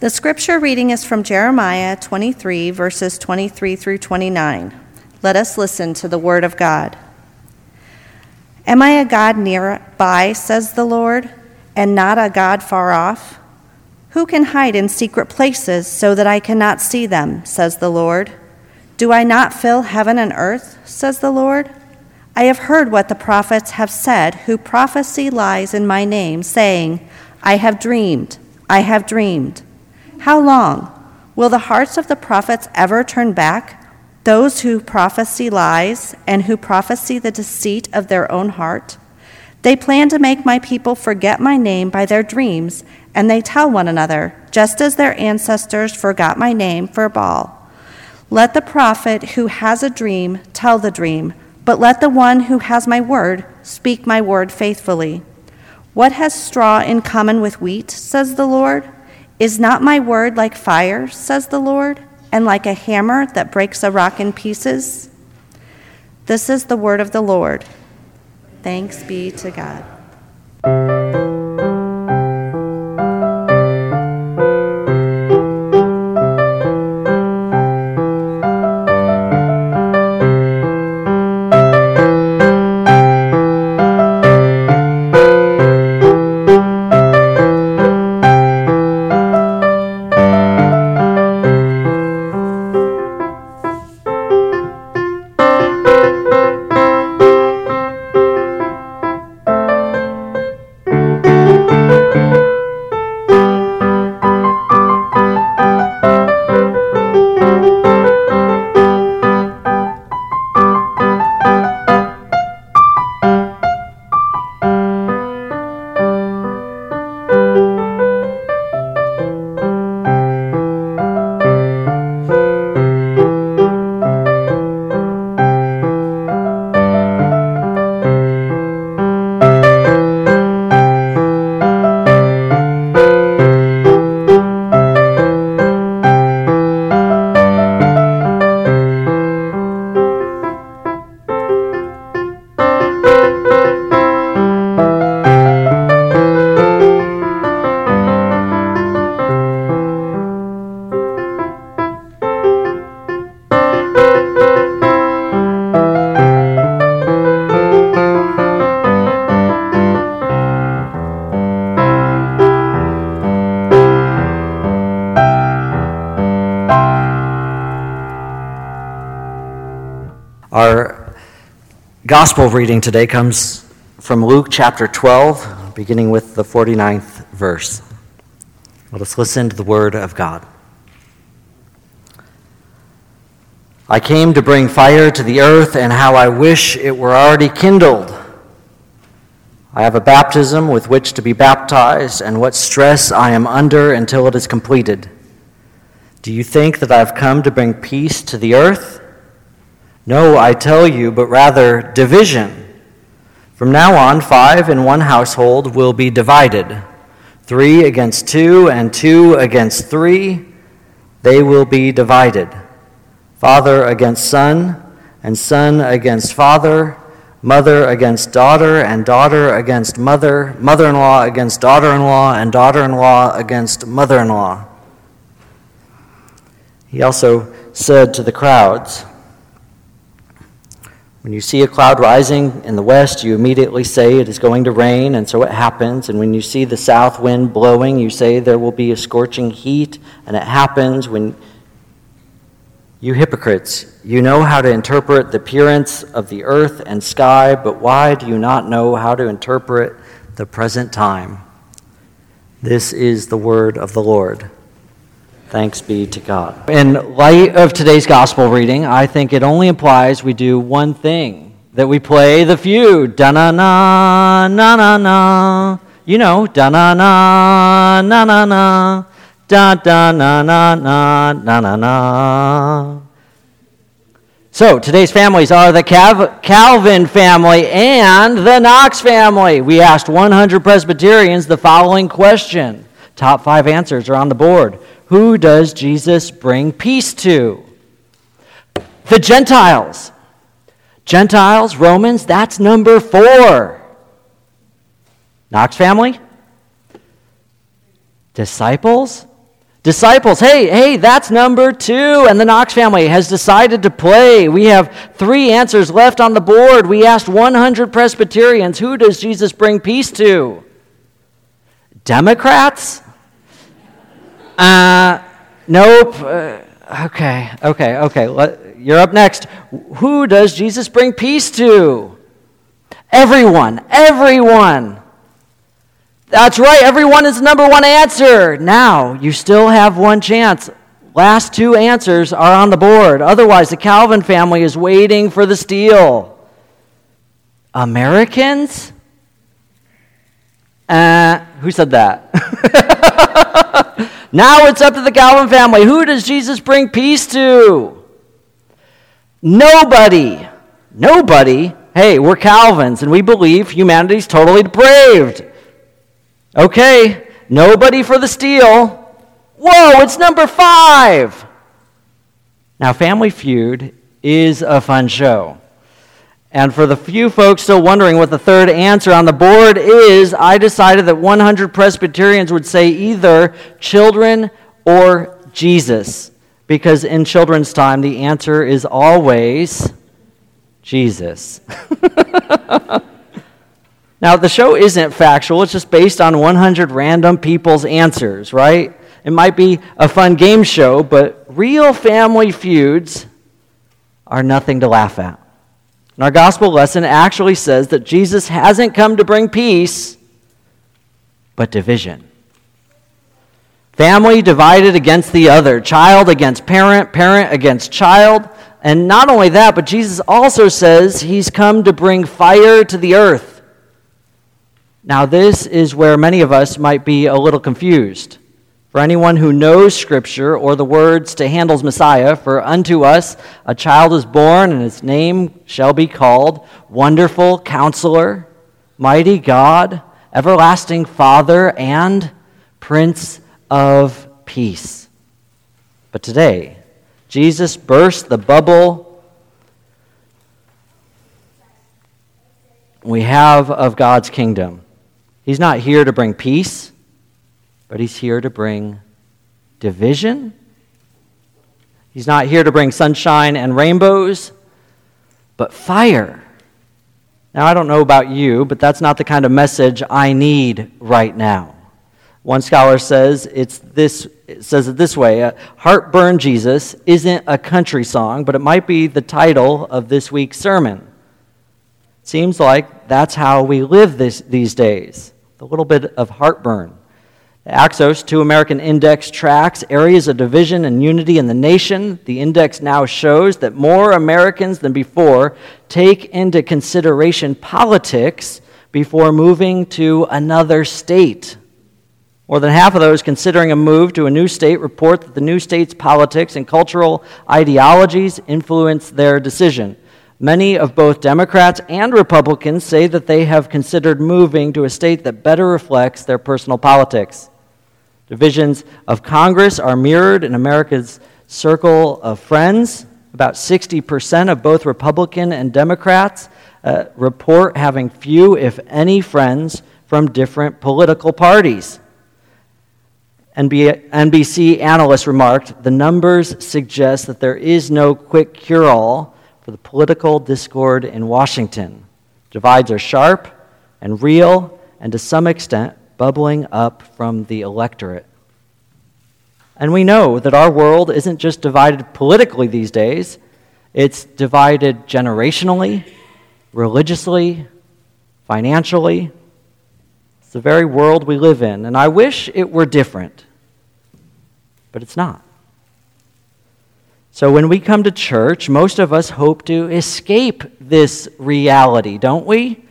the scripture reading is from Jeremiah 23, verses 23 through 29. Let us listen to the word of God. Am I a God nearby, says the Lord, and not a God far off? Who can hide in secret places so that I cannot see them, says the Lord? Do I not fill heaven and earth, says the Lord? I have heard what the prophets have said, who prophesy lies in my name, saying, I have dreamed, I have dreamed. How long? Will the hearts of the prophets ever turn back? Those who prophesy lies and who prophesy the deceit of their own heart. They plan to make my people forget my name by their dreams, and they tell one another, just as their ancestors forgot my name for Baal. Let the prophet who has a dream tell the dream, but let the one who has my word speak my word faithfully. What has straw in common with wheat, says the Lord? Is not my word like fire, says the Lord? And like a hammer that breaks a rock in pieces? This is the word of the Lord. Thanks be to God. Our gospel reading today comes from Luke chapter 12, beginning with the 49th verse. Let us listen to the word of God. I came to bring fire to the earth, and how I wish it were already kindled. I have a baptism with which to be baptized, and what stress I am under until it is completed. Do you think that I have come to bring peace to the earth? No, I tell you, but rather division. From now on, five in one household will be divided three against two, and two against three. They will be divided. Father against son, and son against father, mother against daughter, and daughter against mother, mother in law against daughter in law, and daughter in law against mother in law. He also said to the crowds, when you see a cloud rising in the west, you immediately say it is going to rain, and so it happens. And when you see the south wind blowing, you say there will be a scorching heat, and it happens. When you hypocrites, you know how to interpret the appearance of the earth and sky, but why do you not know how to interpret the present time? This is the word of the Lord. Thanks be to God. In light of today's gospel reading, I think it only implies we do one thing that we play the Feud. Da na na, na na na. You know, da na na, na na na. Da da na na na, na na na. So today's families are the Cav- Calvin family and the Knox family. We asked 100 Presbyterians the following question. Top five answers are on the board. Who does Jesus bring peace to? The Gentiles. Gentiles, Romans, that's number four. Knox family? Disciples? Disciples, hey, hey, that's number two. And the Knox family has decided to play. We have three answers left on the board. We asked 100 Presbyterians, who does Jesus bring peace to? Democrats? Uh, nope. Uh, okay, okay, okay. Let, you're up next. Who does Jesus bring peace to? Everyone, everyone. That's right, everyone is the number one answer. Now, you still have one chance. Last two answers are on the board. Otherwise, the Calvin family is waiting for the steal. Americans? Uh, who said that? now it's up to the Calvin family. Who does Jesus bring peace to? Nobody. Nobody. Hey, we're Calvins and we believe humanity's totally depraved. Okay, nobody for the steal. Whoa, it's number five. Now, Family Feud is a fun show. And for the few folks still wondering what the third answer on the board is, I decided that 100 Presbyterians would say either children or Jesus. Because in children's time, the answer is always Jesus. Now, the show isn't factual, it's just based on 100 random people's answers, right? It might be a fun game show, but real family feuds are nothing to laugh at. And our gospel lesson actually says that Jesus hasn't come to bring peace, but division. Family divided against the other, child against parent, parent against child. And not only that, but Jesus also says he's come to bring fire to the earth. Now, this is where many of us might be a little confused. For anyone who knows Scripture or the words to Handel's Messiah, for unto us a child is born, and his name shall be called Wonderful Counselor, Mighty God, Everlasting Father, and Prince of Peace. But today, Jesus burst the bubble we have of God's kingdom. He's not here to bring peace, but he's here to bring division. He's not here to bring sunshine and rainbows, but fire. Now, I don't know about you, but that's not the kind of message I need right now. One scholar says it's this it says it this way, Heartburn Jesus isn't a country song, but it might be the title of this week's sermon. Seems like that's how we live this, these days a little bit of heartburn. The Axios, two American index tracks areas of division and unity in the nation. The index now shows that more Americans than before take into consideration politics before moving to another state. More than half of those considering a move to a new state report that the new state's politics and cultural ideologies influence their decision. Many of both Democrats and Republicans say that they have considered moving to a state that better reflects their personal politics. Divisions of Congress are mirrored in America's circle of friends. About 60% of both Republican and Democrats uh, report having few, if any, friends from different political parties. NBC analysts remarked the numbers suggest that there is no quick cure all for the political discord in Washington. Divides are sharp and real, and to some extent, bubbling up from the electorate. And we know that our world isn't just divided politically these days, it's divided generationally, religiously, financially. It's the very world we live in. And I wish it were different, but it's not. So when we come to church, most of us hope to escape this reality, don't we?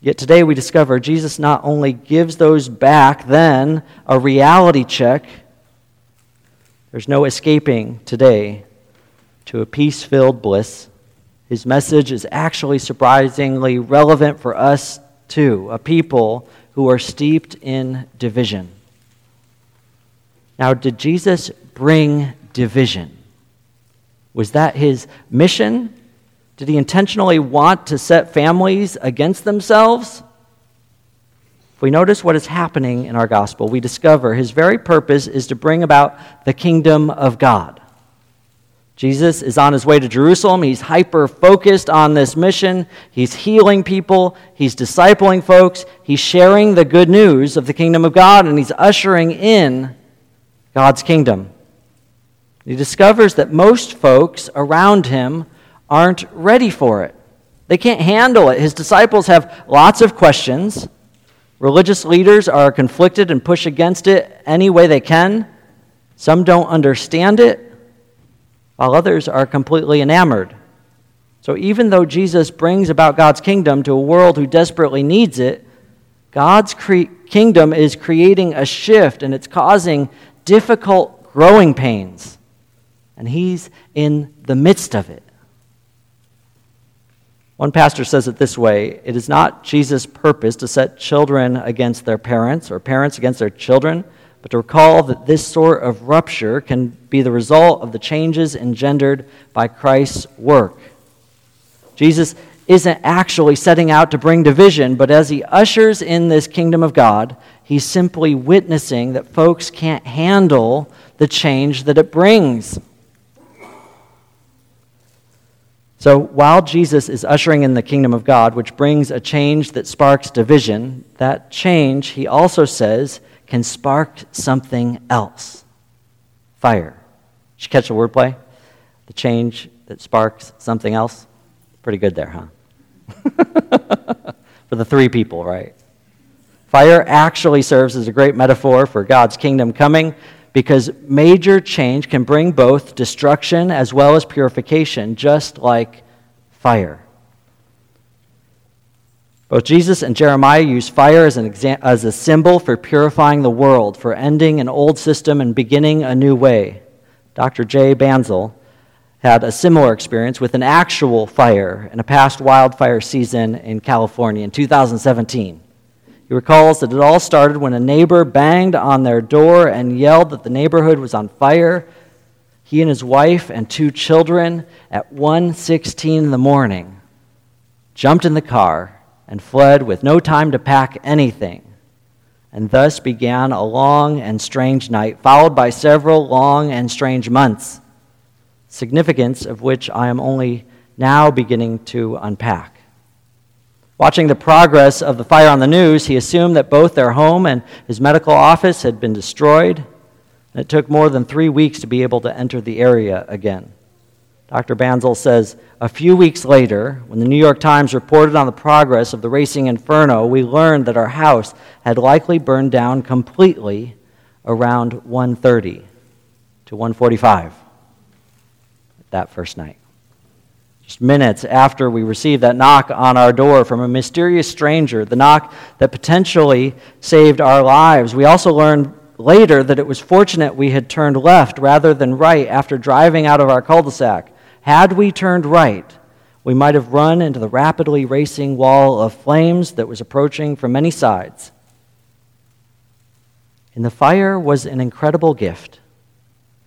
Yet today we discover Jesus not only gives those back then a reality check, there's no escaping today. to a peace filled bliss. His message is actually surprisingly relevant for us too, a people who are steeped in division. Now, did Jesus bring division? Was that his mission? Did he intentionally want to set families against themselves? If we notice what is happening in our gospel, we discover his very purpose is to bring about the kingdom of God. Jesus is on his way to Jerusalem. He's hyper focused on this mission. He's healing people. He's discipling folks. He's sharing the good news of the kingdom of God, and he's ushering in God's kingdom. He discovers that most folks around him aren't ready for it. They can't handle it. His disciples have lots of questions. Religious leaders are conflicted and push against it any way they can. Some don't understand it, while others are completely enamored. So even though Jesus brings about God's kingdom to a world who desperately needs it, God's cre- kingdom is creating a shift and it's causing difficult growing pains. And he's in the midst of it. One pastor says it this way It is not Jesus' purpose to set children against their parents or parents against their children, but to recall that this sort of rupture can be the result of the changes engendered by Christ's work. Jesus isn't actually setting out to bring division, but as he ushers in this kingdom of God, he's simply witnessing that folks can't handle the change that it brings. So while Jesus is ushering in the kingdom of God, which brings a change that sparks division, that change, he also says, can spark something else fire. Did you catch the wordplay? The change that sparks something else? Pretty good there, huh? for the three people, right? Fire actually serves as a great metaphor for God's kingdom coming because major change can bring both destruction as well as purification, just like fire. Both Jesus and Jeremiah use fire as, an exa- as a symbol for purifying the world, for ending an old system and beginning a new way. Dr. Jay Bansal had a similar experience with an actual fire in a past wildfire season in California in 2017. He recalls that it all started when a neighbor banged on their door and yelled that the neighborhood was on fire. He and his wife and two children at 1:16 in the morning jumped in the car and fled with no time to pack anything. And thus began a long and strange night, followed by several long and strange months, significance of which I am only now beginning to unpack. Watching the progress of the fire on the news, he assumed that both their home and his medical office had been destroyed. And it took more than three weeks to be able to enter the area again. Dr. Bansal says a few weeks later, when the New York Times reported on the progress of the racing inferno, we learned that our house had likely burned down completely around 1:30 to 1:45 that first night. Just minutes after we received that knock on our door from a mysterious stranger, the knock that potentially saved our lives, we also learned later that it was fortunate we had turned left rather than right after driving out of our cul de sac. Had we turned right, we might have run into the rapidly racing wall of flames that was approaching from many sides. And the fire was an incredible gift.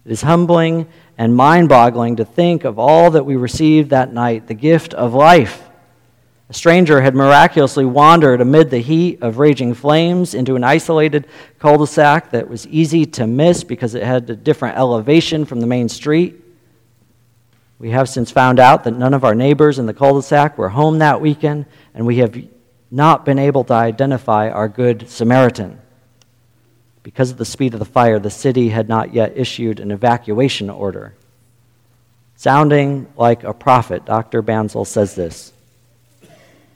It is humbling and mind boggling to think of all that we received that night the gift of life. A stranger had miraculously wandered amid the heat of raging flames into an isolated cul de sac that was easy to miss because it had a different elevation from the main street. We have since found out that none of our neighbors in the cul de sac were home that weekend, and we have not been able to identify our good Samaritan. Because of the speed of the fire, the city had not yet issued an evacuation order. Sounding like a prophet, Dr. Bansal says this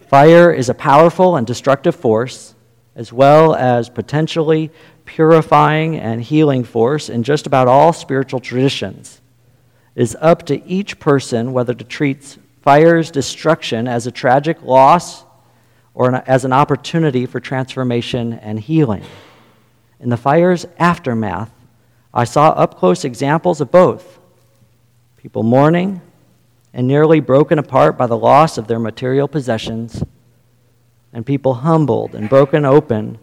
Fire is a powerful and destructive force, as well as potentially purifying and healing force in just about all spiritual traditions. It is up to each person whether to treat fire's destruction as a tragic loss or as an opportunity for transformation and healing. In the fire's aftermath, I saw up close examples of both. people mourning and nearly broken apart by the loss of their material possessions, and people humbled and broken open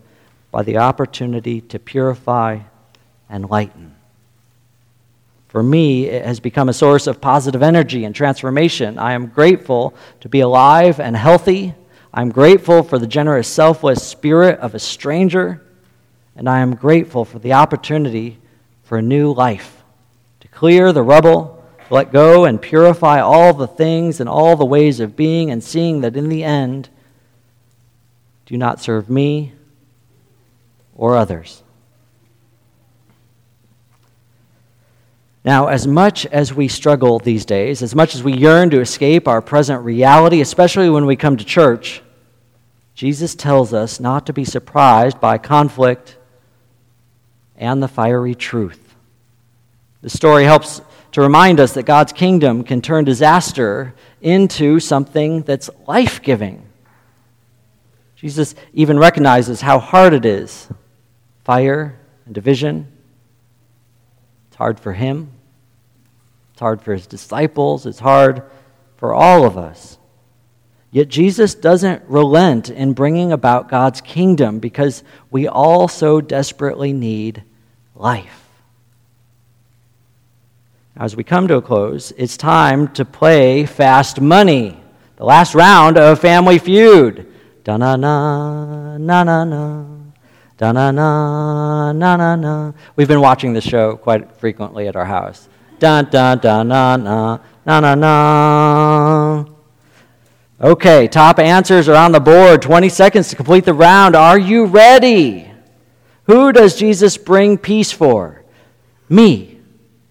by the opportunity to purify and lighten. For me, it has become a source of positive energy and transformation. I am grateful to be alive and healthy. I'm grateful for the generous, selfless spirit of a stranger. And I am grateful for the opportunity for a new life, to clear the rubble, to let go and purify all the things and all the ways of being, and seeing that in the end, do not serve me or others. Now, as much as we struggle these days, as much as we yearn to escape our present reality, especially when we come to church, Jesus tells us not to be surprised by conflict and the fiery truth. The story helps to remind us that God's kingdom can turn disaster into something that's life giving. Jesus even recognizes how hard it is fire and division it's hard for him. It's hard for his disciples. It's hard for all of us. Yet Jesus doesn't relent in bringing about God's kingdom because we all so desperately need life. As we come to a close, it's time to play Fast Money, the last round of Family Feud. Da na na, na na na. Da na na na na na. We've been watching this show quite frequently at our house. Da da da na na na na na. Okay, top answers are on the board. 20 seconds to complete the round. Are you ready? Who does Jesus bring peace for? Me.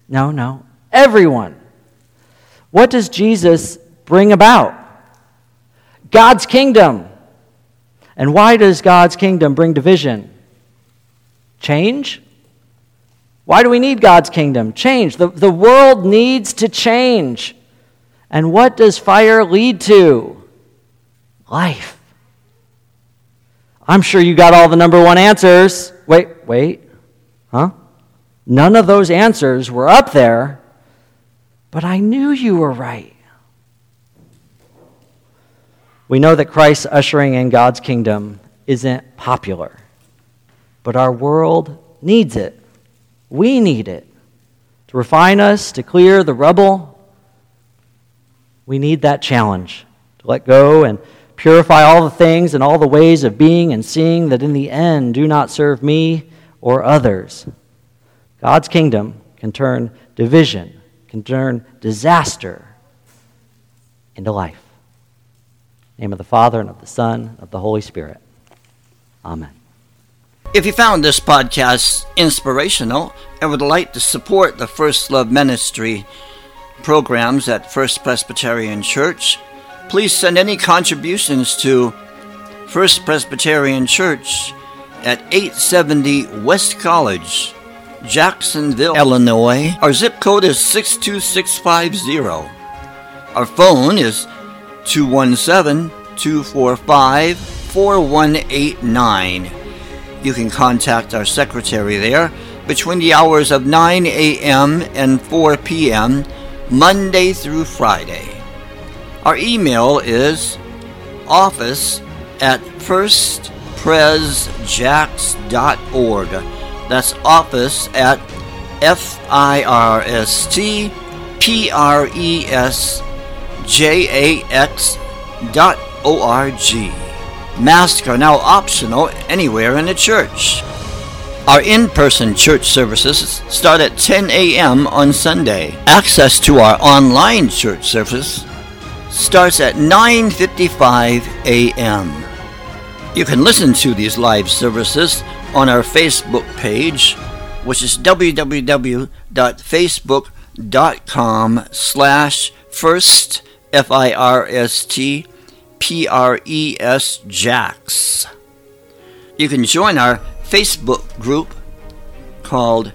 No, no. Everyone. What does Jesus bring about? God's kingdom. And why does God's kingdom bring division? Change? Why do we need God's kingdom? Change. The, the world needs to change. And what does fire lead to? Life. I'm sure you got all the number one answers. Wait, wait. Huh? None of those answers were up there, but I knew you were right. We know that Christ ushering in God's kingdom isn't popular. But our world needs it. We need it to refine us, to clear the rubble. We need that challenge to let go and purify all the things and all the ways of being and seeing that in the end do not serve me or others. God's kingdom can turn division, can turn disaster into life. name of the Father and of the Son and of the Holy Spirit. Amen. If you found this podcast inspirational and would like to support the First Love Ministry programs at First Presbyterian Church, please send any contributions to First Presbyterian Church at 870 West College, Jacksonville, Illinois. Our zip code is 62650. Our phone is 217 245 4189. You can contact our secretary there between the hours of 9 a.m. and 4 p.m., Monday through Friday. Our email is office at firstpresjax.org. That's office at F I R S T P R E S J A X dot O R G. Masks are now optional anywhere in the church. Our in person church services start at 10 a.m. on Sunday. Access to our online church service starts at 9:55 a.m. You can listen to these live services on our Facebook page, which is www.facebook.com slash first F-I-R-S-T P R E S Jax. You can join our Facebook group called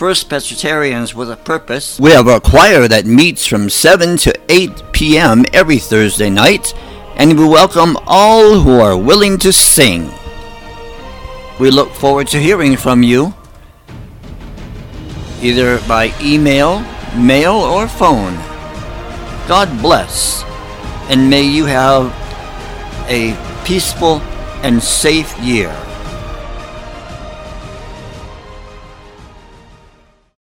First Presbyterians with a Purpose. We have a choir that meets from 7 to 8 p.m. every Thursday night, and we welcome all who are willing to sing. We look forward to hearing from you, either by email, mail or phone. God bless, and may you have a peaceful and safe year.